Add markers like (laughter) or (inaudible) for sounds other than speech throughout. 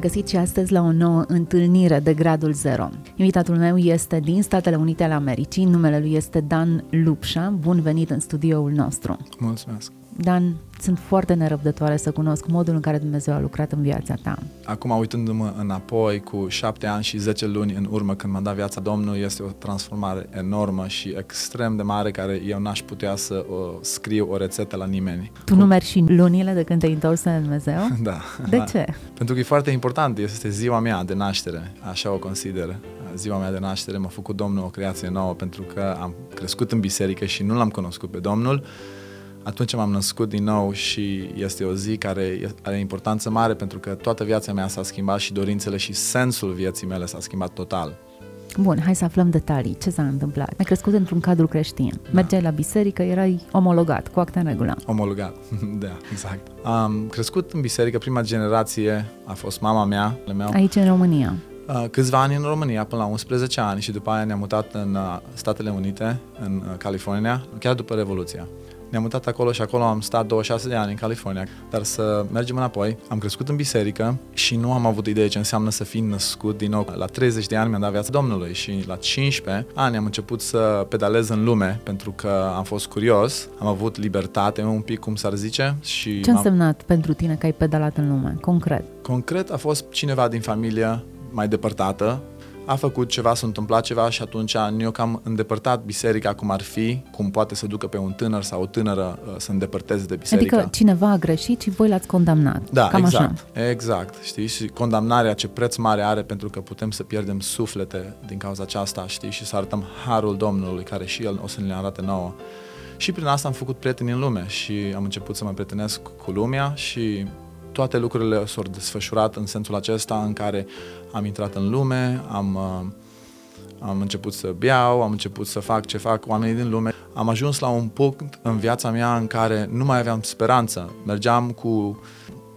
Bine v-am regăsit și astăzi la o nouă întâlnire de gradul 0. Invitatul meu este din Statele Unite ale Americii, numele lui este Dan Lupșa. Bun venit în studioul nostru. Mulțumesc. Dan, sunt foarte nerăbdătoare să cunosc modul în care Dumnezeu a lucrat în viața ta. Acum, uitându-mă înapoi cu șapte ani și zece luni în urmă când m-a dat viața Domnului, este o transformare enormă și extrem de mare care eu n-aș putea să o scriu o rețetă la nimeni. Tu nu mergi și lunile de când te-ai întors în Dumnezeu? (laughs) Da. De da. ce? Pentru că e foarte important, este ziua mea de naștere, așa o consider. Ziua mea de naștere m-a făcut Domnul o creație nouă pentru că am crescut în biserică și nu l-am cunoscut pe Domnul atunci m-am născut din nou și este o zi care are importanță mare pentru că toată viața mea s-a schimbat și dorințele și sensul vieții mele s-a schimbat total. Bun, hai să aflăm detalii. Ce s-a întâmplat? Ai crescut într-un cadru creștin. Da. Mergeai la biserică, erai omologat, cu acte în regulă. Omologat, (laughs) da, exact. Am crescut în biserică, prima generație a fost mama mea. Meu. Aici în România. Uh, câțiva ani în România, până la 11 ani și după aia ne-am mutat în uh, Statele Unite, în uh, California, chiar după Revoluția. Ne-am mutat acolo și acolo am stat 26 de ani în California. Dar să mergem înapoi, am crescut în biserică și nu am avut idee ce înseamnă să fii născut din nou. La 30 de ani mi-am dat viața Domnului și la 15 ani am început să pedalez în lume pentru că am fost curios, am avut libertate un pic, cum s-ar zice. Și ce a însemnat pentru tine că ai pedalat în lume, concret? Concret a fost cineva din familie mai depărtată a făcut ceva, s-a întâmplat ceva și atunci ne-a cam îndepărtat biserica cum ar fi, cum poate să ducă pe un tânăr sau o tânără uh, să îndepărteze de biserică. Adică cineva a greșit și voi l-ați condamnat. Da, cam exact. Așa. Exact, știi? Și condamnarea ce preț mare are pentru că putem să pierdem suflete din cauza aceasta, știi? Și să arătăm harul Domnului care și El o să ne arate nouă. Și prin asta am făcut prieteni în lume și am început să mă prietenesc cu lumea și toate lucrurile s-au desfășurat în sensul acesta în care am intrat în lume, am, uh, am început să beau, am început să fac ce fac oamenii din lume. Am ajuns la un punct în viața mea în care nu mai aveam speranță. Mergeam cu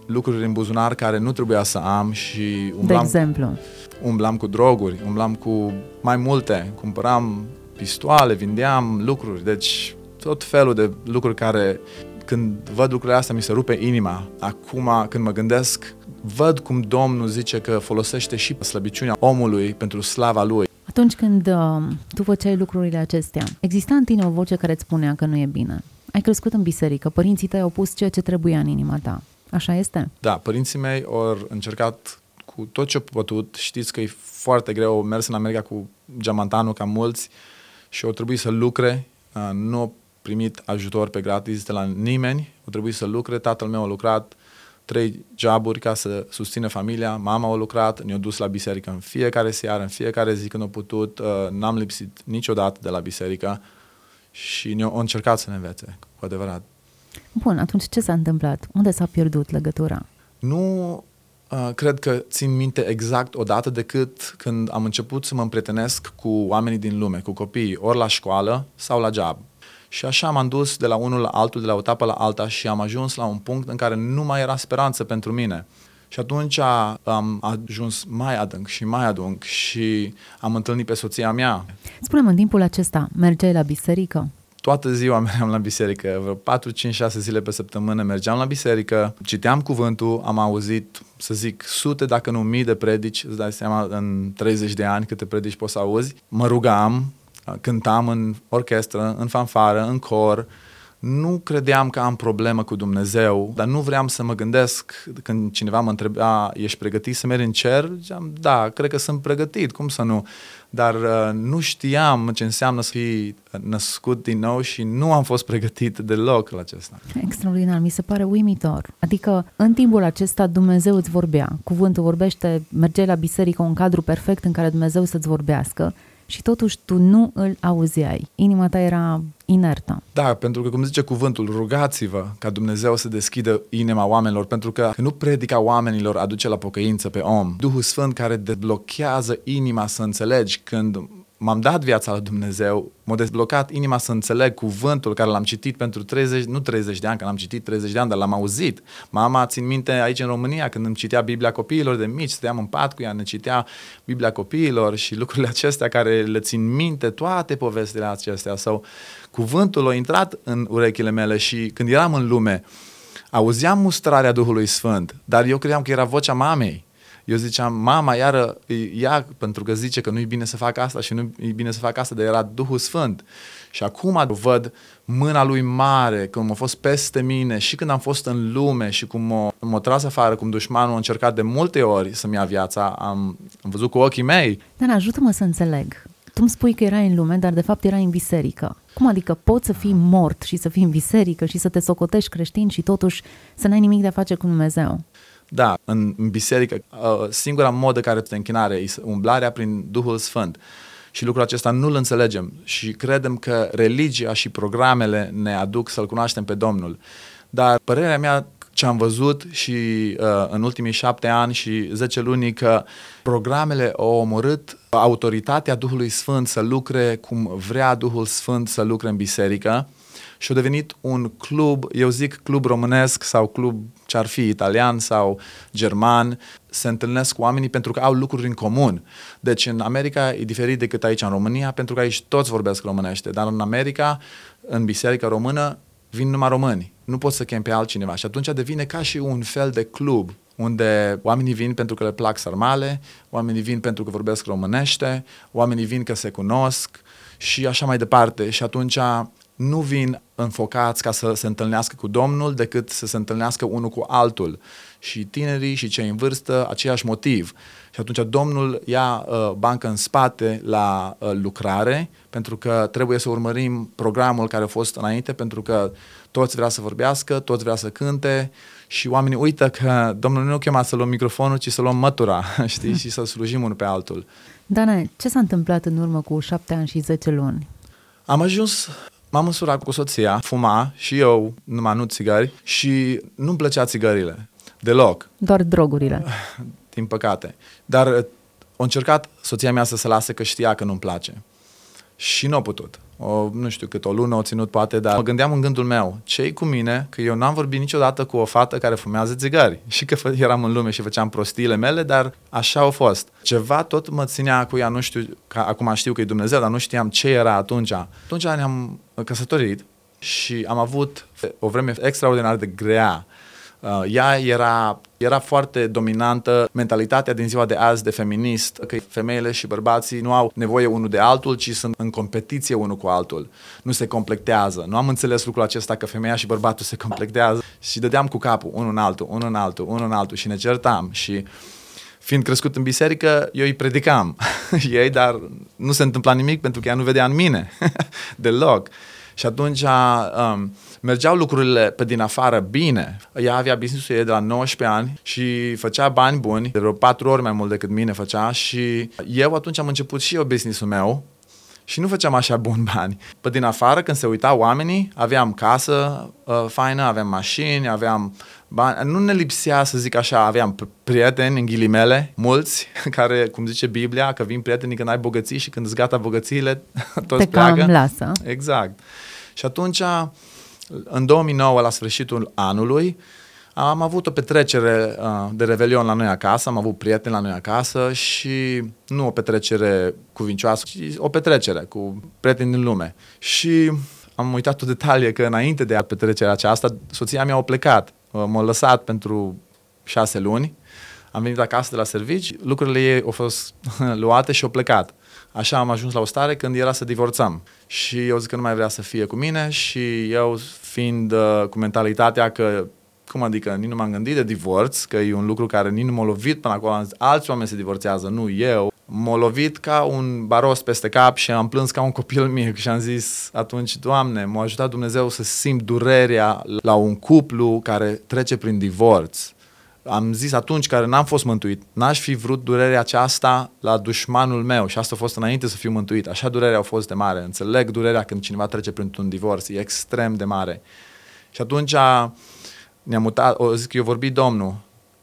lucruri în buzunar care nu trebuia să am și umblam, De exemplu? Umblam cu droguri, umblam cu mai multe, cumpăram pistoale, vindeam lucruri, deci tot felul de lucruri care când văd lucrurile astea, mi se rupe inima. Acum, când mă gândesc, văd cum Domnul zice că folosește și slăbiciunea omului pentru slava lui. Atunci când uh, tu făceai lucrurile acestea, exista în tine o voce care îți spunea că nu e bine. Ai crescut în biserică, părinții tăi au pus ceea ce trebuia în inima ta. Așa este? Da, părinții mei au încercat cu tot ce au putut. Știți că e foarte greu, au mers în America cu geamantanul ca mulți și au trebuit să lucre. Uh, nu primit ajutor pe gratis de la nimeni, a trebuit să lucre, tatăl meu a lucrat trei joburi ca să susțină familia, mama a lucrat, ne-a dus la biserică în fiecare seară, în fiecare zi când a putut, uh, n-am lipsit niciodată de la biserică și ne-a încercat să ne învețe, cu adevărat. Bun, atunci ce s-a întâmplat? Unde s-a pierdut legătura? Nu uh, cred că țin minte exact odată decât când am început să mă împrietenesc cu oamenii din lume, cu copiii, ori la școală sau la job. Și așa m-am dus de la unul la altul, de la o etapă la alta și am ajuns la un punct în care nu mai era speranță pentru mine. Și atunci am ajuns mai adânc și mai adânc și am întâlnit pe soția mea. Spune-mă, în timpul acesta mergeai la biserică? Toată ziua (laughs) mergeam la biserică, vreo 4, 5, 6 zile pe săptămână mergeam la biserică, citeam cuvântul, am auzit, să zic, sute, dacă nu mii de predici, îți dai seama în 30 de ani câte predici poți să auzi. Mă rugam, cântam în orchestră, în fanfară, în cor, nu credeam că am problemă cu Dumnezeu, dar nu vreau să mă gândesc când cineva mă întreba, ești pregătit să mergi în cer? Ziceam, da, cred că sunt pregătit, cum să nu? Dar uh, nu știam ce înseamnă să fii născut din nou și nu am fost pregătit deloc la acesta. Extraordinar, mi se pare uimitor. Adică, în timpul acesta Dumnezeu îți vorbea. Cuvântul vorbește, mergeai la biserică, un cadru perfect în care Dumnezeu să-ți vorbească și totuși tu nu îl auzeai. Inima ta era inertă. Da, pentru că, cum zice cuvântul, rugați-vă ca Dumnezeu să deschidă inima oamenilor, pentru că nu predica oamenilor aduce la pocăință pe om. Duhul Sfânt care deblochează inima să înțelegi când m-am dat viața la Dumnezeu, m-a dezblocat inima să înțeleg cuvântul care l-am citit pentru 30, nu 30 de ani, că l-am citit 30 de ani, dar l-am auzit. Mama, țin minte aici în România, când îmi citea Biblia copiilor de mici, stăteam în pat cu ea, ne citea Biblia copiilor și lucrurile acestea care le țin minte, toate povestile acestea sau cuvântul a intrat în urechile mele și când eram în lume, auzeam mustrarea Duhului Sfânt, dar eu credeam că era vocea mamei eu ziceam, mama, iară, ea, pentru că zice că nu e bine să fac asta și nu e bine să fac asta, dar era Duhul Sfânt. Și acum văd mâna lui mare, cum a fost peste mine și când am fost în lume și cum m-a, m-a tras afară, cum dușmanul a încercat de multe ori să-mi ia viața, am, am văzut cu ochii mei. Dar ajută-mă să înțeleg. Tu îmi spui că erai în lume, dar de fapt erai în biserică. Cum adică poți să fii mort și să fii în biserică și să te socotești creștin și totuși să n-ai nimic de a face cu Dumnezeu? Da, în, în biserică, uh, singura modă care te închinare e umblarea prin Duhul Sfânt. Și lucrul acesta nu-l înțelegem și credem că religia și programele ne aduc să-L cunoaștem pe Domnul. Dar părerea mea ce am văzut și uh, în ultimii șapte ani și zece luni că programele au omorât autoritatea Duhului Sfânt să lucre cum vrea Duhul Sfânt să lucre în biserică și a devenit un club, eu zic club românesc sau club ce ar fi italian sau german, se întâlnesc cu oamenii pentru că au lucruri în comun. Deci în America e diferit decât aici în România, pentru că aici toți vorbesc românește, dar în America, în biserica română, vin numai români. Nu poți să chem pe altcineva și atunci devine ca și un fel de club unde oamenii vin pentru că le plac sarmale, oamenii vin pentru că vorbesc românește, oamenii vin că se cunosc și așa mai departe. Și atunci nu vin înfocați ca să se întâlnească cu Domnul decât să se întâlnească unul cu altul. Și tinerii și cei în vârstă, aceeași motiv. Și atunci Domnul ia uh, bancă în spate la uh, lucrare, pentru că trebuie să urmărim programul care a fost înainte, pentru că toți vrea să vorbească, toți vrea să cânte și oamenii uită că Domnul nu chema să luăm microfonul, ci să luăm mătura, (laughs) știi, și să slujim unul pe altul. Dane, ce s-a întâmplat în urmă cu șapte ani și zece luni? Am ajuns M-am însurat cu soția, fuma și eu, numai nu țigări și nu-mi plăcea țigările. Deloc. Doar drogurile. (sighs) Din păcate. Dar uh, a încercat soția mea să se lase că știa că nu-mi place. Și nu a putut o, nu știu cât, o lună o ținut poate, dar mă gândeam în gândul meu, ce cu mine, că eu n-am vorbit niciodată cu o fată care fumează țigări. (laughs) Și că eram în lume și făceam prostiile mele, dar așa au fost. Ceva tot mă ținea cu ea, nu știu, că acum știu că e Dumnezeu, dar nu știam ce era atunci. Atunci ne-am căsătorit și am avut o vreme extraordinar de grea Uh, ea era, era foarte dominantă, mentalitatea din ziua de azi de feminist, că femeile și bărbații nu au nevoie unul de altul, ci sunt în competiție unul cu altul. Nu se completează. Nu am înțeles lucrul acesta că femeia și bărbatul se completează și dădeam cu capul unul în altul, unul în altul, unul în altul și ne certam și fiind crescut în biserică, eu îi predicam (laughs) ei, dar nu se întâmpla nimic pentru că ea nu vedea în mine (laughs) deloc. Și atunci um, mergeau lucrurile pe din afară bine. Ea avea business-ul ei de la 19 ani și făcea bani buni, de vreo 4 ori mai mult decât mine făcea și eu atunci am început și eu business-ul meu și nu făceam așa bun (laughs) bani. Pe din afară, când se uitau oamenii, aveam casă uh, faină, aveam mașini, aveam bani. Nu ne lipsea, să zic așa, aveam prieteni, în ghilimele, mulți, (laughs) care, cum zice Biblia, că vin prietenii când ai bogății și când îți gata bogățiile, (laughs) toți Te pleacă. cam lasă. Exact. Și atunci în 2009, la sfârșitul anului, am avut o petrecere uh, de revelion la noi acasă, am avut prieteni la noi acasă și nu o petrecere cuvincioasă, ci o petrecere cu prieteni din lume. Și am uitat o detalie că înainte de petrecerea aceasta, soția mea a plecat, uh, m-a lăsat pentru șase luni, am venit acasă de la servici, lucrurile ei au fost (laughs) luate și au plecat. Așa am ajuns la o stare când era să divorțăm. Și eu zic că nu mai vrea să fie cu mine și eu fiind uh, cu mentalitatea că cum adică, nici nu m-am gândit de divorț, că e un lucru care nici nu m-a lovit până acolo, am zis, alți oameni se divorțează, nu eu. M-a lovit ca un baros peste cap și am plâns ca un copil mic și am zis atunci, Doamne, m-a ajutat Dumnezeu să simt durerea la un cuplu care trece prin divorț am zis atunci care n-am fost mântuit, n-aș fi vrut durerea aceasta la dușmanul meu și asta a fost înainte să fiu mântuit. Așa durerea a fost de mare. Înțeleg durerea când cineva trece printr-un divorț, e extrem de mare. Și atunci ne-am mutat, o zic, eu vorbi Domnul,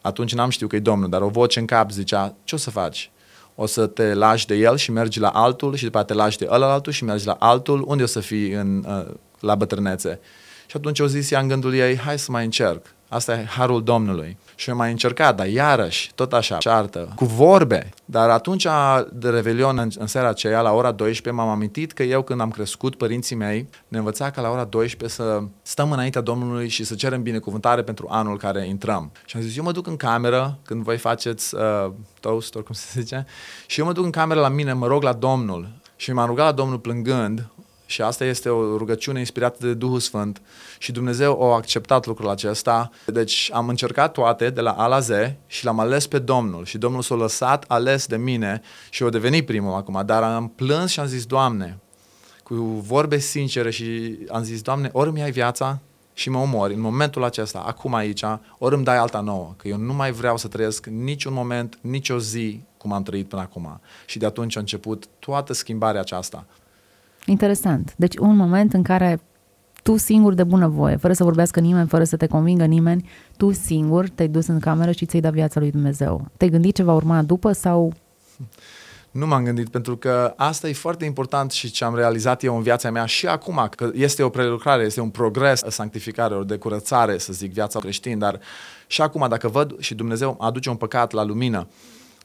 atunci n-am știut că e Domnul, dar o voce în cap zicea, ce o să faci? O să te lași de el și mergi la altul și după aceea te lași de ăla altul și mergi la altul, unde o să fii în, uh, la bătrânețe? Și atunci o zis ea în gândul ei, hai să mai încerc. Asta e harul Domnului. Și eu mai încercat, dar iarăși, tot așa, ceartă, cu vorbe. Dar atunci de revelion, în, în seara aceea, la ora 12, m-am amintit că eu, când am crescut, părinții mei ne învăța ca la ora 12 să stăm înaintea Domnului și să cerem binecuvântare pentru anul care intrăm. Și am zis, eu mă duc în cameră, când voi faceți uh, toast, cum se zice, și eu mă duc în cameră la mine, mă rog la Domnul. Și m-am rugat la Domnul plângând, și asta este o rugăciune inspirată de Duhul Sfânt și Dumnezeu a acceptat lucrul acesta. Deci am încercat toate de la A la Z și l-am ales pe Domnul și Domnul s-a lăsat ales de mine și o devenit primul acum, dar am plâns și am zis, Doamne, cu vorbe sincere și am zis, Doamne, ori mi-ai viața și mă omori în momentul acesta, acum aici, ori îmi dai alta nouă, că eu nu mai vreau să trăiesc niciun moment, nicio zi cum am trăit până acum. Și de atunci a început toată schimbarea aceasta. Interesant. Deci un moment în care tu singur de bunăvoie, fără să vorbească nimeni, fără să te convingă nimeni, tu singur te-ai dus în cameră și ți-ai dat viața lui Dumnezeu. Te-ai gândit ce va urma după sau... Nu m-am gândit, pentru că asta e foarte important și ce am realizat eu în viața mea și acum, că este o prelucrare, este un progres, sanctificare, o decurățare, să zic, viața creștin, dar și acum, dacă văd și Dumnezeu aduce un păcat la lumină,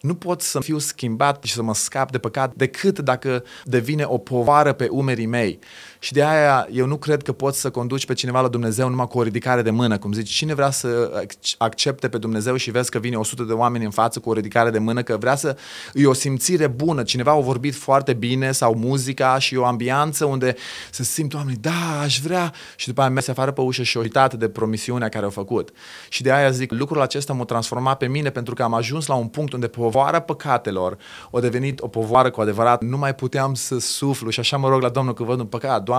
nu pot să fiu schimbat și să mă scap de păcat decât dacă devine o povară pe umerii mei. Și de aia eu nu cred că poți să conduci pe cineva la Dumnezeu numai cu o ridicare de mână, cum zici, cine vrea să accepte pe Dumnezeu și vezi că vine 100 de oameni în față cu o ridicare de mână, că vrea să e o simțire bună, cineva a vorbit foarte bine sau muzica și o ambianță unde se simt oamenii, da, aș vrea. Și după aia merge afară pe ușă și o uitat de promisiunea care au făcut. Și de aia zic, lucrul acesta m-a transformat pe mine pentru că am ajuns la un punct unde povara păcatelor a devenit o povară cu adevărat, nu mai puteam să suflu și așa mă rog la Domnul că văd un păcat, Doamne,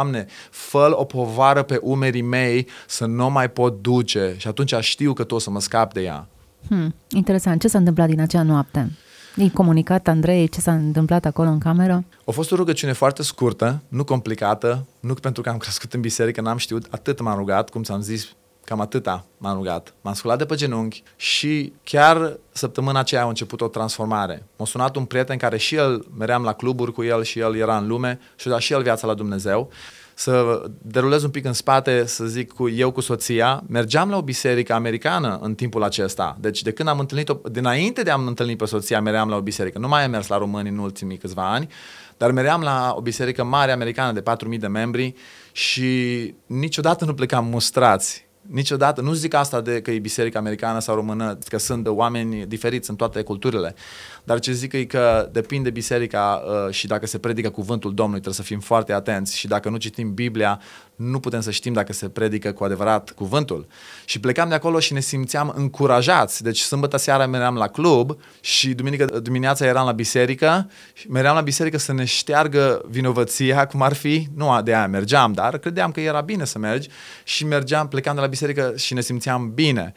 fă o povară pe umerii mei să nu mai pot duce și atunci știu că tu o să mă scap de ea. Hmm, interesant. Ce s-a întâmplat din acea noapte? Ai comunicat, Andrei, ce s-a întâmplat acolo în cameră? A fost o rugăciune foarte scurtă, nu complicată, nu pentru că am (laughs) crescut în biserică, n-am știut, atât m-am rugat, cum ți-am zis, cam atâta m-am rugat. M-am sculat de pe genunchi și chiar săptămâna aceea a început o transformare. M-a sunat un prieten care și el, meream la cluburi cu el și el era în lume și a dat și el viața la Dumnezeu să derulez un pic în spate, să zic cu eu cu soția, mergeam la o biserică americană în timpul acesta. Deci de când am întâlnit-o, dinainte de am întâlnit pe soția, meream la o biserică. Nu mai am mers la români în ultimii câțiva ani, dar meream la o biserică mare americană de 4.000 de membri și niciodată nu plecam mustrați niciodată, nu zic asta de că e biserica americană sau română, că sunt de oameni diferiți în toate culturile, dar ce zic e că depinde biserica uh, și dacă se predică cuvântul Domnului, trebuie să fim foarte atenți și dacă nu citim Biblia, nu putem să știm dacă se predică cu adevărat cuvântul. Și plecam de acolo și ne simțeam încurajați. Deci sâmbătă seara meream la club și duminică dimineața eram la biserică și meream la biserică să ne șteargă vinovăția, cum ar fi, nu de aia mergeam, dar credeam că era bine să mergi și mergeam, plecam de la biserică și ne simțeam bine.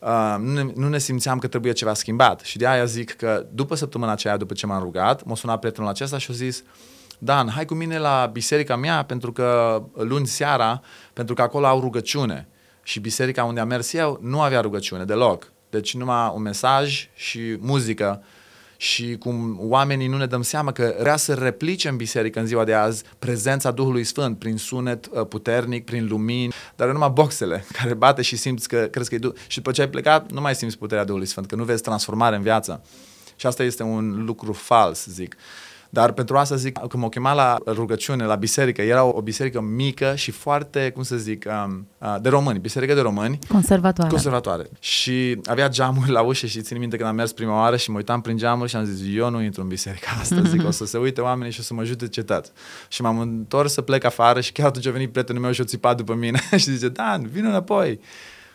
Uh, nu, ne, nu ne simțeam că trebuie ceva schimbat și de aia zic că după săptămâna aceea, după ce m-am rugat, m-a sunat prietenul acesta și a zis Dan, hai cu mine la biserica mea pentru că luni seara, pentru că acolo au rugăciune. Și biserica unde am mers eu nu avea rugăciune deloc. Deci numai un mesaj și muzică și cum oamenii nu ne dăm seama că vrea să replice în biserică în ziua de azi prezența Duhului Sfânt prin sunet uh, puternic, prin lumini, dar numai boxele (laughs) care bate și simți că crezi că e Duh. Și după ce ai plecat, nu mai simți puterea Duhului Sfânt, că nu vezi transformare în viață. Și asta este un lucru fals, zic. Dar pentru asta zic că m-au chemat la rugăciune, la biserică. Era o, o biserică mică și foarte, cum să zic, um, uh, de români, biserică de români. Conservatoare. Conservatoare. Și avea geamuri la ușă și țin minte când am mers prima oară și mă uitam prin geamuri și am zis, eu nu intru în biserică (laughs) asta, zic, o să se uite oamenii și o să mă ajute cetat. Și m-am întors să plec afară și chiar atunci a venit prietenul meu și o țipat după mine (laughs) și zice, Dan, vină înapoi.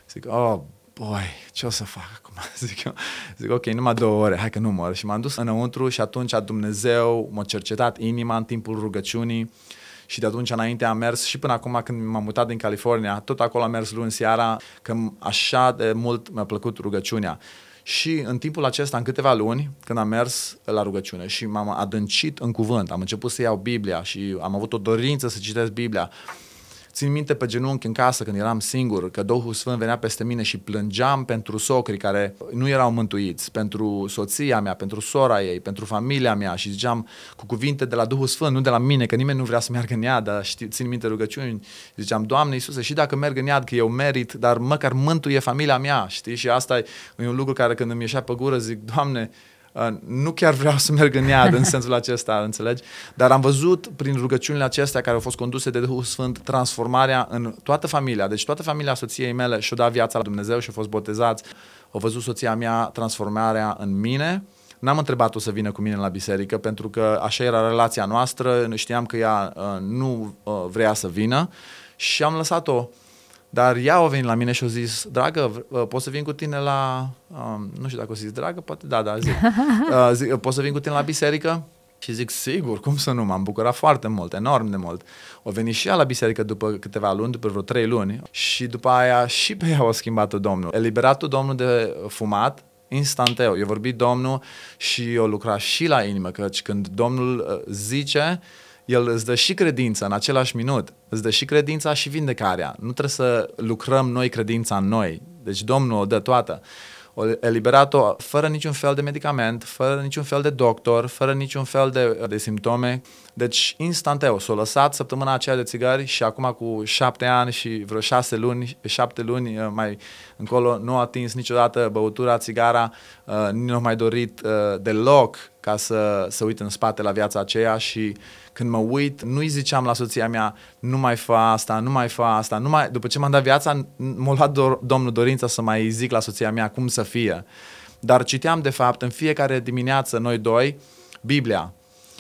Zic, oh, boy, ce o să fac acum? (laughs) Zic eu, zic, ok, numai două ore, hai că nu mor. Și m-am dus înăuntru și atunci Dumnezeu m-a cercetat inima în timpul rugăciunii și de atunci înainte am mers și până acum când m-am mutat din California, tot acolo am mers luni seara, că așa de mult mi-a plăcut rugăciunea. Și în timpul acesta, în câteva luni, când am mers la rugăciune și m-am adâncit în cuvânt, am început să iau Biblia și am avut o dorință să citesc Biblia, Țin minte pe genunchi în casă când eram singur, că Duhul Sfânt venea peste mine și plângeam pentru socrii care nu erau mântuiți, pentru soția mea, pentru sora ei, pentru familia mea și ziceam cu cuvinte de la Duhul Sfânt, nu de la mine, că nimeni nu vrea să meargă în iad, dar știu, țin minte rugăciuni. Ziceam, Doamne Iisuse, și dacă merg în iad, că eu merit, dar măcar mântuie familia mea, știi? Și asta e un lucru care când îmi ieșea pe gură zic, Doamne, Uh, nu chiar vreau să merg în iad în sensul acesta, înțelegi? Dar am văzut prin rugăciunile acestea care au fost conduse de Duhul Sfânt transformarea în toată familia. Deci toată familia soției mele și-a dat viața la Dumnezeu și a fost botezați. Au văzut soția mea transformarea în mine. N-am întrebat-o să vină cu mine la biserică pentru că așa era relația noastră, știam că ea uh, nu uh, vrea să vină și am lăsat-o dar ea a venit la mine și a zis, dragă, pot să vin cu tine la, um, nu știu dacă o zis, dragă, poate, da, da, zic, (laughs) uh, zic pot să vin cu tine la biserică? Și zic, sigur, cum să nu, m-am bucurat foarte mult, enorm de mult. O venit și ea la biserică după câteva luni, după vreo trei luni și după aia și pe ea a schimbat Domnul. Eliberat Domnul de fumat, instanteu. Eu vorbit Domnul și eu lucra și la inimă, căci când Domnul uh, zice, el îți dă și credința în același minut, îți dă și credința și vindecarea. Nu trebuie să lucrăm noi credința în noi. Deci Domnul o dă toată o eliberat-o fără niciun fel de medicament, fără niciun fel de doctor, fără niciun fel de, de simptome. Deci, instanteu, s-a lăsat săptămâna aceea de țigări și acum cu șapte ani și vreo șase luni, șapte luni uh, mai încolo, nu a atins niciodată băutura, țigara, uh, nu a mai dorit uh, deloc ca să, să uit în spate la viața aceea și când mă uit, nu-i ziceam la soția mea, nu mai fa asta, nu mai fa asta, nu mai... după ce m-am dat viața, m-a luat do- domnul dorința să mai zic la soția mea cum să fie. Dar citeam, de fapt, în fiecare dimineață, noi doi, Biblia.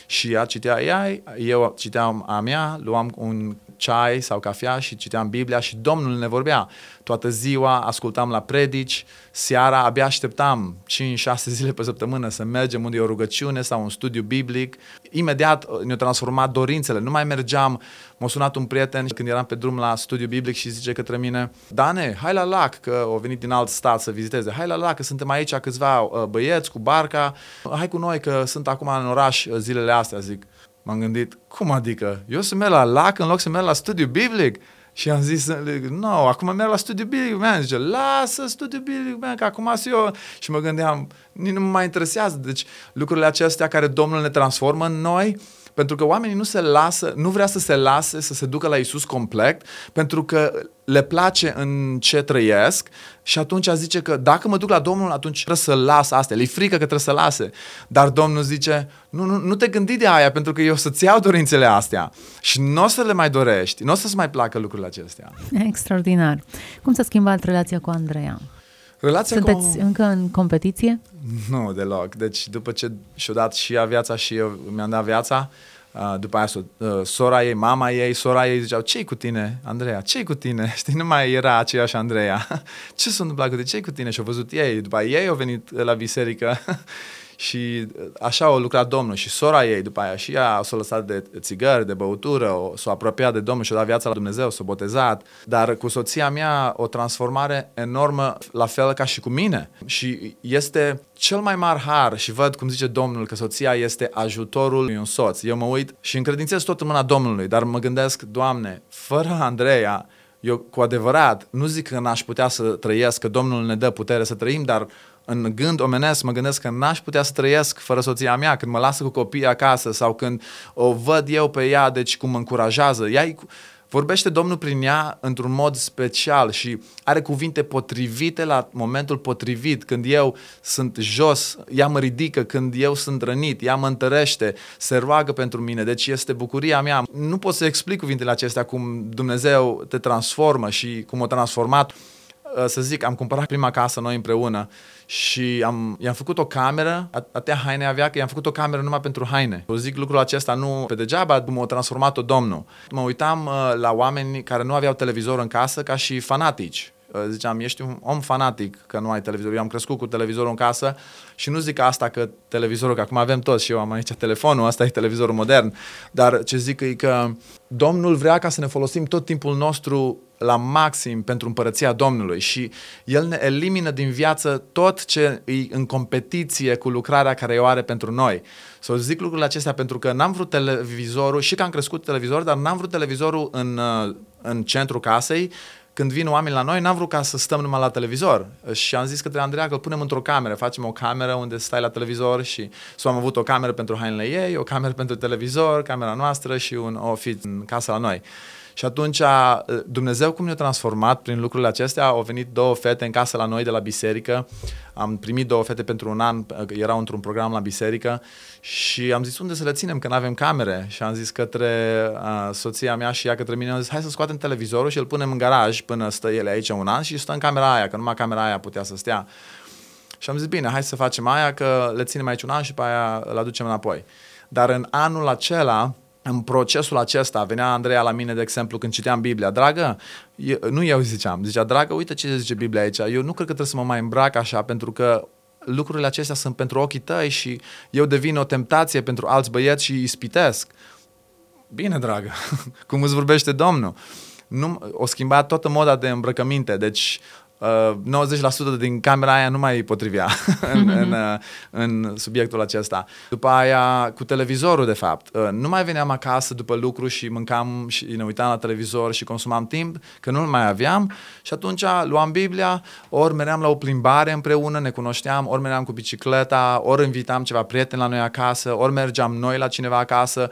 Și ea citea ea, eu citeam a mea, luam un ceai sau cafea și citeam Biblia și Domnul ne vorbea. Toată ziua ascultam la predici, seara abia așteptam 5-6 zile pe săptămână să mergem unde e o rugăciune sau un studiu biblic. Imediat uh, ne-au transformat dorințele. Nu mai mergeam, m-a sunat un prieten când eram pe drum la studiu biblic și zice către mine, Dane, hai la lac, că au venit din alt stat să viziteze, hai la lac, că suntem aici câțiva uh, băieți cu barca, hai cu noi că sunt acum în oraș uh, zilele astea, zic m-am gândit, cum adică? Eu să merg la lac în loc să merg la studiu biblic? Și am zis, nu, no, acum merg la studiu biblic, man. Zice, lasă studiu biblic, man, că acum sunt eu. Și mă gândeam, nici nu mă mai interesează. Deci lucrurile acestea care Domnul ne transformă în noi, pentru că oamenii nu se lasă, nu vrea să se lase să se ducă la Isus complet, pentru că le place în ce trăiesc și atunci zice că dacă mă duc la Domnul, atunci trebuie să las astea. Le frică că trebuie să lase. Dar Domnul zice, nu, nu, nu te gândi de aia, pentru că eu să-ți iau dorințele astea și nu o să le mai dorești, nu o să-ți mai placă lucrurile acestea. Extraordinar. Cum s-a schimbat relația cu Andreea? Relația Sunteți cu... încă în competiție? Nu, deloc. Deci după ce și-a dat și ea viața și eu mi-am dat viața, Uh, după aia uh, sora ei, mama ei, sora ei ziceau, ce cu tine, Andreea? ce cu tine? (laughs) Știi, nu mai era aceeași Andreea. (laughs) ce s-a întâmplat cu tine? ce cu tine? Și au văzut ei. După aia ei au venit la biserică (laughs) Și uh, așa a lucrat Domnul și sora ei după aia și ea s-a lăsat de țigări, de băutură, s-a apropiat de Domnul și a dat viața la Dumnezeu, s-a botezat. Dar cu soția mea o transformare enormă, la fel ca și cu mine. Și este cel mai mare har și văd cum zice Domnul că soția este ajutorul unui un soț. Eu mă uit și încredințez tot în mâna Domnului, dar mă gândesc, Doamne, fără Andreea, eu cu adevărat nu zic că n-aș putea să trăiesc, că Domnul ne dă putere să trăim, dar în gând omenesc mă gândesc că n-aș putea să trăiesc fără soția mea, când mă lasă cu copiii acasă sau când o văd eu pe ea, deci cum mă încurajează. Ea vorbește Domnul prin ea într-un mod special și are cuvinte potrivite la momentul potrivit. Când eu sunt jos, ea mă ridică, când eu sunt rănit, ea mă întărește, se roagă pentru mine. Deci este bucuria mea. Nu pot să explic cuvintele acestea cum Dumnezeu te transformă și cum a transformat să zic, am cumpărat prima casă noi împreună și am, i-am făcut o cameră, atâtea haine avea că i-am făcut o cameră numai pentru haine. Eu zic lucrul acesta nu pe degeaba, m-a transformat-o Domnul. Mă uitam uh, la oameni care nu aveau televizor în casă ca și fanatici. Uh, ziceam, ești un om fanatic că nu ai televizor. Eu am crescut cu televizorul în casă și nu zic asta că televizorul, că acum avem toți și eu am aici telefonul, asta e televizorul modern, dar ce zic e că Domnul vrea ca să ne folosim tot timpul nostru la maxim pentru împărăția Domnului și El ne elimină din viață tot ce e în competiție cu lucrarea care o are pentru noi. Să so, zic lucrurile acestea pentru că n-am vrut televizorul și că am crescut televizor, dar n-am vrut televizorul în, uh, în centrul casei, când vin oameni la noi, n-am vrut ca să stăm numai la televizor. Și am zis către Andreea că îl punem într-o cameră, facem o cameră unde stai la televizor și so am avut o cameră pentru hainele ei, o cameră pentru televizor, camera noastră și un office în casa la noi. Și atunci Dumnezeu cum ne-a transformat prin lucrurile acestea, au venit două fete în casă la noi de la biserică, am primit două fete pentru un an, erau într-un program la biserică și am zis unde să le ținem, că nu avem camere și am zis către uh, soția mea și ea către mine, am zis hai să scoatem televizorul și îl punem în garaj până stă ele aici un an și stă în camera aia, că numai camera aia putea să stea. Și am zis, bine, hai să facem aia, că le ținem aici un an și pe aia îl aducem înapoi. Dar în anul acela, în procesul acesta, venea Andreea la mine, de exemplu, când citeam Biblia, dragă, eu, nu eu ziceam, zicea, dragă, uite ce zice Biblia aici, eu nu cred că trebuie să mă mai îmbrac așa, pentru că lucrurile acestea sunt pentru ochii tăi și eu devin o temptație pentru alți băieți și îi ispitesc. Bine, dragă, (laughs) cum îți vorbește Domnul? Nu, o schimbat toată moda de îmbrăcăminte, deci uh, 90% din camera aia nu mai potrivea (laughs) în, în, uh, în subiectul acesta. După aia, cu televizorul, de fapt. Uh, nu mai veneam acasă după lucru și mâncam și ne uitam la televizor și consumam timp, că nu-l mai aveam și atunci luam Biblia, ori meream la o plimbare împreună, ne cunoșteam, ori meream cu bicicleta, ori invitam ceva prieteni la noi acasă, ori mergeam noi la cineva acasă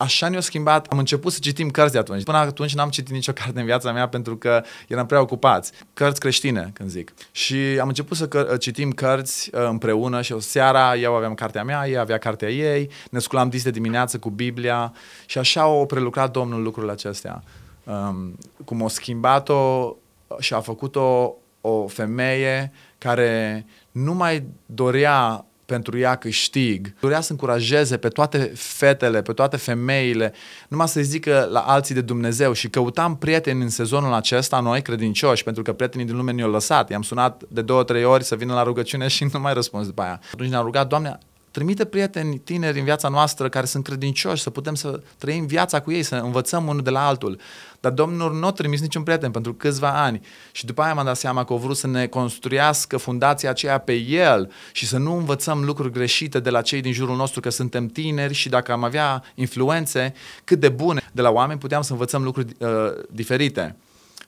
așa ne-a schimbat. Am început să citim cărți de atunci. Până atunci n-am citit nicio (laughs) carte în viața mea pentru că eram prea ocupați. Cărți creștine, când zic. Și am început să căr- citim cărți uh, împreună și o seara eu aveam cartea mea, ea avea cartea ei, ne sculam dis de dimineață cu Biblia și așa o prelucrat Domnul lucrurile acestea. Um, cum o schimbat-o și a făcut-o o femeie care nu mai dorea pentru ea câștig. Dorea să încurajeze pe toate fetele, pe toate femeile, numai să zică la alții de Dumnezeu și căutam prieteni în sezonul acesta, noi credincioși, pentru că prietenii din lume ne-au lăsat. I-am sunat de două, trei ori să vină la rugăciune (laughs) și nu mai răspuns după aia. Atunci ne-am rugat, Doamne, trimite prieteni tineri în viața noastră care sunt credincioși, să putem să trăim viața cu ei, să învățăm unul de la altul. Dar Domnul nu a trimis niciun prieten pentru câțiva ani și după aia m-am dat seama că au vrut să ne construiască fundația aceea pe El și să nu învățăm lucruri greșite de la cei din jurul nostru că suntem tineri și dacă am avea influențe cât de bune de la oameni, puteam să învățăm lucruri uh, diferite.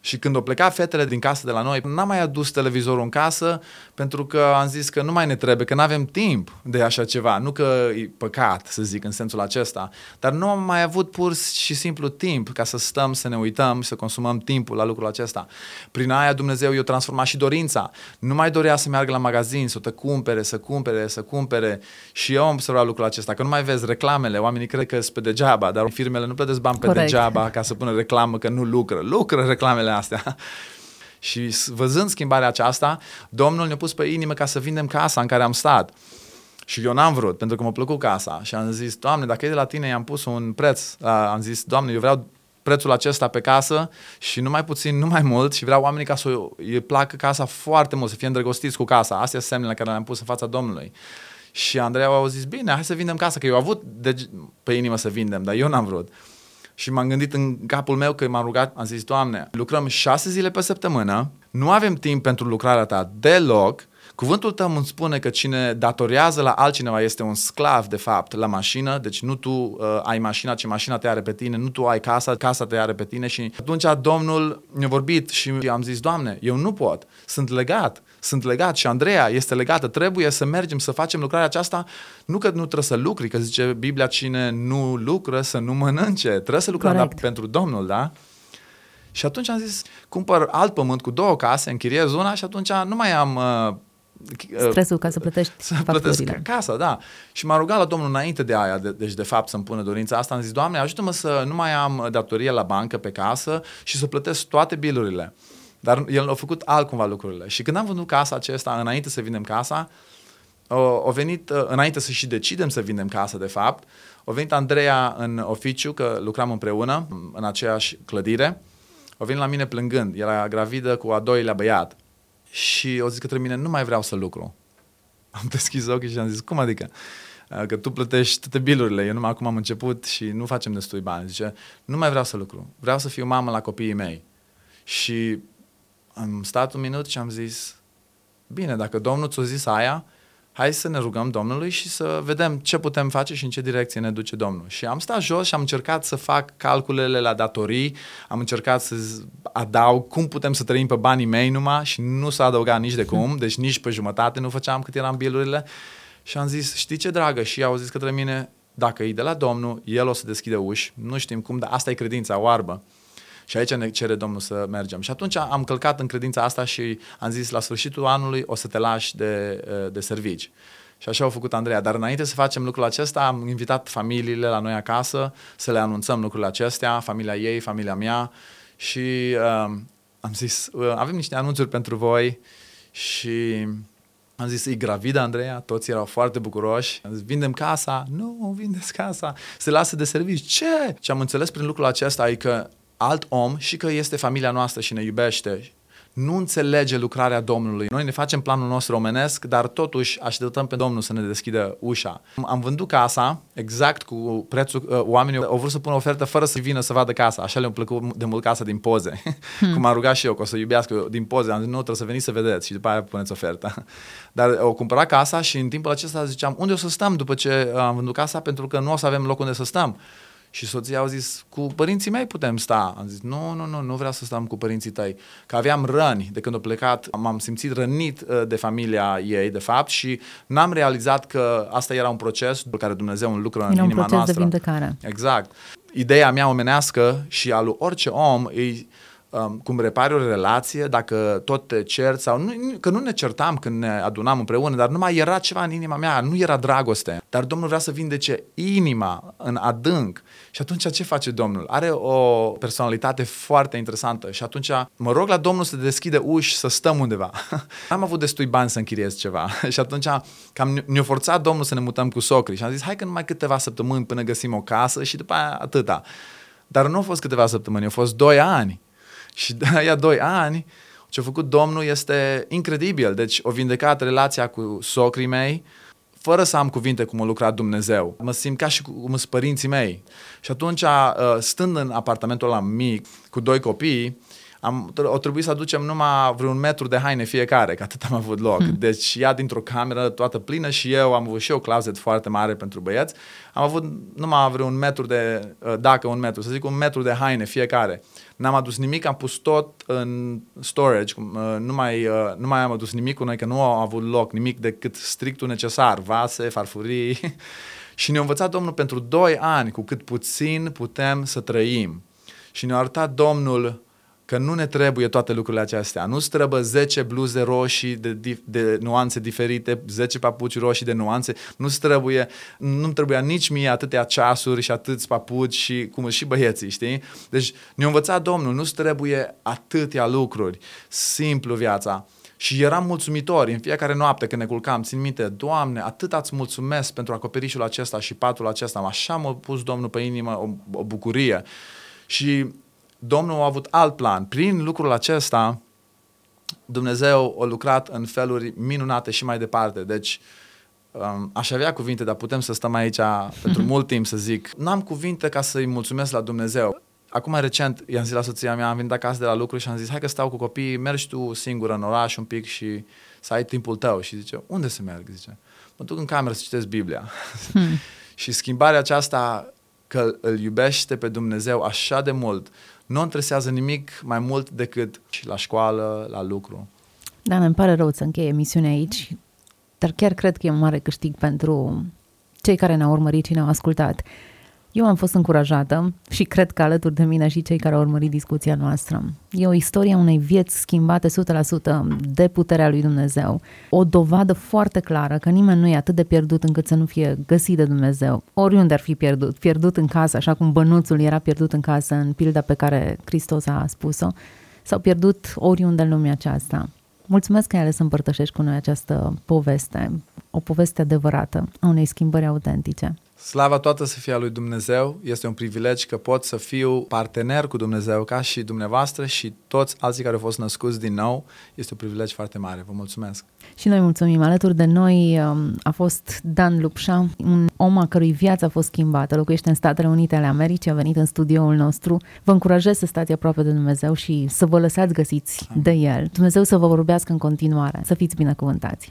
Și când au plecat fetele din casă de la noi, n-am mai adus televizorul în casă pentru că am zis că nu mai ne trebuie, că nu avem timp de așa ceva. Nu că e păcat, să zic, în sensul acesta, dar nu am mai avut pur și simplu timp ca să stăm, să ne uităm și să consumăm timpul la lucrul acesta. Prin aia Dumnezeu i-a transformat și dorința. Nu mai dorea să meargă la magazin, să te cumpere, să cumpere, să cumpere. Și eu am observat lucrul acesta, că nu mai vezi reclamele, oamenii cred că sunt pe degeaba, dar firmele nu plătesc bani pe Corect. degeaba ca să pună reclamă că nu lucră. Lucră reclamele astea. (laughs) Și văzând schimbarea aceasta, Domnul ne-a pus pe inimă ca să vindem casa în care am stat. Și eu n-am vrut, pentru că m-a plăcut casa. Și am zis, Doamne, dacă e de la tine, i-am pus un preț. Am zis, Doamne, eu vreau prețul acesta pe casă și nu mai puțin, nu mai mult și vreau oamenii ca să îi placă casa foarte mult, să fie îndrăgostiți cu casa. Astea sunt semnele care le-am pus în fața Domnului. Și Andrei a zis, bine, hai să vindem casa, că eu am avut de, pe inimă să vindem, dar eu n-am vrut. Și m-am gândit în capul meu că m-am rugat, am zis, Doamne, lucrăm șase zile pe săptămână, nu avem timp pentru lucrarea ta deloc, Cuvântul tău îmi spune că cine datorează la altcineva este un sclav, de fapt, la mașină, deci nu tu uh, ai mașina, ci mașina te are pe tine, nu tu ai casa, casa te are pe tine. Și atunci Domnul ne-a vorbit și am zis, Doamne, eu nu pot, sunt legat, sunt legat și Andreea este legată, trebuie să mergem să facem lucrarea aceasta, nu că nu trebuie să lucri, că zice Biblia, cine nu lucră să nu mănânce, trebuie să lucrăm da, pentru Domnul, da? Și atunci am zis, cumpăr alt pământ cu două case, închiriez una și atunci nu mai am uh, Stresul ca să plătești să plătesc casa, da. Și m-a rugat la Domnul înainte de aia, de, deci de fapt să-mi pună dorința asta, am zis, Doamne, ajută-mă să nu mai am datorie la bancă pe casă și să plătesc toate bilurile. Dar el a făcut altcumva lucrurile. Și când am vândut casa acesta, înainte să vindem casa, o, venit, ă, înainte să și decidem să vindem casa, de fapt, a venit Andreea în oficiu, că lucram împreună în aceeași clădire, o venit la mine plângând, era gravidă cu a doilea băiat și o zis către mine, nu mai vreau să lucru. (laughs) Am deschis ochii și am zis, cum adică? Uh, că tu plătești toate bilurile, eu numai acum am început și nu facem destui bani. Zice, nu mai vreau să lucru, vreau să fiu mamă la copiii mei. Și am stat un minut și am zis, bine, dacă Domnul ți-a zis aia, hai să ne rugăm Domnului și să vedem ce putem face și în ce direcție ne duce Domnul. Și am stat jos și am încercat să fac calculele la datorii, am încercat să adaug cum putem să trăim pe banii mei numai și nu s-a adăugat nici de cum, deci nici pe jumătate nu făceam cât eram bilurile. Și am zis, știi ce dragă? Și au zis către mine, dacă e de la Domnul, El o să deschide uși, nu știm cum, dar asta e credința oarbă. Și aici ne cere Domnul să mergem. Și atunci am călcat în credința asta și am zis la sfârșitul anului o să te lași de, de servici. Și așa au făcut Andreea. Dar înainte să facem lucrul acesta, am invitat familiile la noi acasă să le anunțăm lucrurile acestea, familia ei, familia mea. Și uh, am zis, uh, avem niște anunțuri pentru voi și am zis, e gravidă Andreea, toți erau foarte bucuroși. Am zis, vindem casa? Nu, vindeți casa. Se lasă de servici. Ce? Și am înțeles prin lucrul acesta e că alt om și că este familia noastră și ne iubește nu înțelege lucrarea Domnului. Noi ne facem planul nostru omenesc, dar totuși așteptăm pe Domnul să ne deschidă ușa. Am vândut casa exact cu prețul, uh, oamenii au vrut să pună ofertă fără să vină să vadă casa. Așa le-a plăcut de mult casa din poze. (laughs) Hmm. Cum am rugat și eu, că o să iubească din poze. Am zis, nu, trebuie să veniți să vedeți și după aia puneți oferta. (laughs) Dar au cumpărat casa și în timpul acesta ziceam, unde o să stăm după ce am vândut casa? Pentru că nu o să avem loc unde să stăm. Și soția au zis, cu părinții mei putem sta. Am zis, nu, nu, nu, nu vreau să stăm cu părinții tăi. Că aveam răni de când au plecat, m-am simțit rănit uh, de familia ei, de fapt, și n-am realizat că asta era un proces pe care Dumnezeu un lucru în inima noastră. un proces de vindecare. Exact. Ideea mea omenească și a lui orice om e um, cum repari o relație, dacă tot te cerți sau nu, că nu ne certam când ne adunam împreună, dar numai era ceva în inima mea, nu era dragoste. Dar Domnul vrea să vindece inima în adânc. Și atunci ce face Domnul? Are o personalitate foarte interesantă și atunci mă rog la Domnul să deschide uși să stăm undeva. (laughs) Am avut destui bani să închiriez ceva (laughs) și atunci cam ne-a forțat Domnul să ne mutăm cu socrii și am zis hai că numai câteva săptămâni până găsim o casă și după aia atâta. Dar nu au fost câteva săptămâni, au fost doi ani. Și (laughs) de aia doi ani, ce a făcut Domnul este incredibil. Deci, o vindecat relația cu socrii mei, fără să am cuvinte cum a lucrat Dumnezeu. Mă simt ca și cum sunt părinții mei. Și atunci, uh, stând în apartamentul ăla mic, cu doi copii, am, o trebuit să aducem numai vreun metru de haine fiecare, că atât am avut loc. Hmm. Deci ea dintr-o cameră toată plină și eu am avut și eu closet foarte mare pentru băieți. Am avut numai vreun metru de, uh, dacă un metru, să zic un metru de haine fiecare. N-am adus nimic, am pus tot în storage, uh, nu mai, uh, nu mai am adus nimic cu noi, că nu au avut loc nimic decât strictul necesar, vase, farfurii. (laughs) și ne-a învățat Domnul pentru doi ani cu cât puțin putem să trăim. Și ne-a arătat Domnul că nu ne trebuie toate lucrurile acestea. Nu trebuie 10 bluze roșii de, de nuanțe diferite, 10 papuci roșii de nuanțe. Nu trebuie, nu trebuie nici mie atâtea ceasuri și atâți papuci și cum și băieții, știi? Deci ne-a învățat Domnul, nu trebuie atâtea lucruri. Simplu viața. Și eram mulțumitori în fiecare noapte când ne culcam. Țin minte, Doamne, atât ați mulțumesc pentru acoperișul acesta și patul acesta. Așa m-a pus Domnul pe inimă o, o bucurie. Și Domnul a avut alt plan. Prin lucrul acesta, Dumnezeu a lucrat în feluri minunate și mai departe. Deci, um, aș avea cuvinte, dar putem să stăm aici pentru (laughs) mult timp să zic. N-am cuvinte ca să-i mulțumesc la Dumnezeu. Acum, recent, i-am zis la soția mea, am venit acasă de la lucru și am zis, hai că stau cu copiii, mergi tu singură în oraș un pic și să ai timpul tău. Și zice, unde să merg? Zice, mă duc în cameră să citesc Biblia. (laughs) Hmm. și schimbarea aceasta că îl iubește pe Dumnezeu așa de mult, nu întresează nimic mai mult decât și la școală, la lucru. Da, îmi pare rău să încheie emisiunea aici, dar chiar cred că e un mare câștig pentru cei care ne-au urmărit și ne-au ascultat. Eu am fost încurajată și cred că alături de mine și cei care au urmărit discuția noastră. E o istorie a unei vieți schimbate 100% de puterea lui Dumnezeu. O dovadă foarte clară că nimeni nu e atât de pierdut încât să nu fie găsit de Dumnezeu. Oriunde ar fi pierdut, pierdut în casă, așa cum bănuțul era pierdut în casă în pilda pe care Hristos a spus-o, sau pierdut oriunde în lumea aceasta. Mulțumesc că ai ales să împărtășești cu noi această poveste, o poveste adevărată a unei schimbări autentice. Slava toată să fie a lui Dumnezeu. Este un privilegiu că pot să fiu partener cu Dumnezeu ca și dumneavoastră și toți alții care au fost născuți din nou. Este un privilegiu foarte mare. Vă mulțumesc! Și noi mulțumim. Alături de noi um, a fost Dan Lupșa, un om a cărui viață a fost schimbată. Locuiește în Statele Unite ale Americii, a venit în studioul nostru. Vă încurajez să stați aproape de Dumnezeu și să vă lăsați găsiți de El. Dumnezeu să vă vorbească în continuare. Să fiți binecuvântați!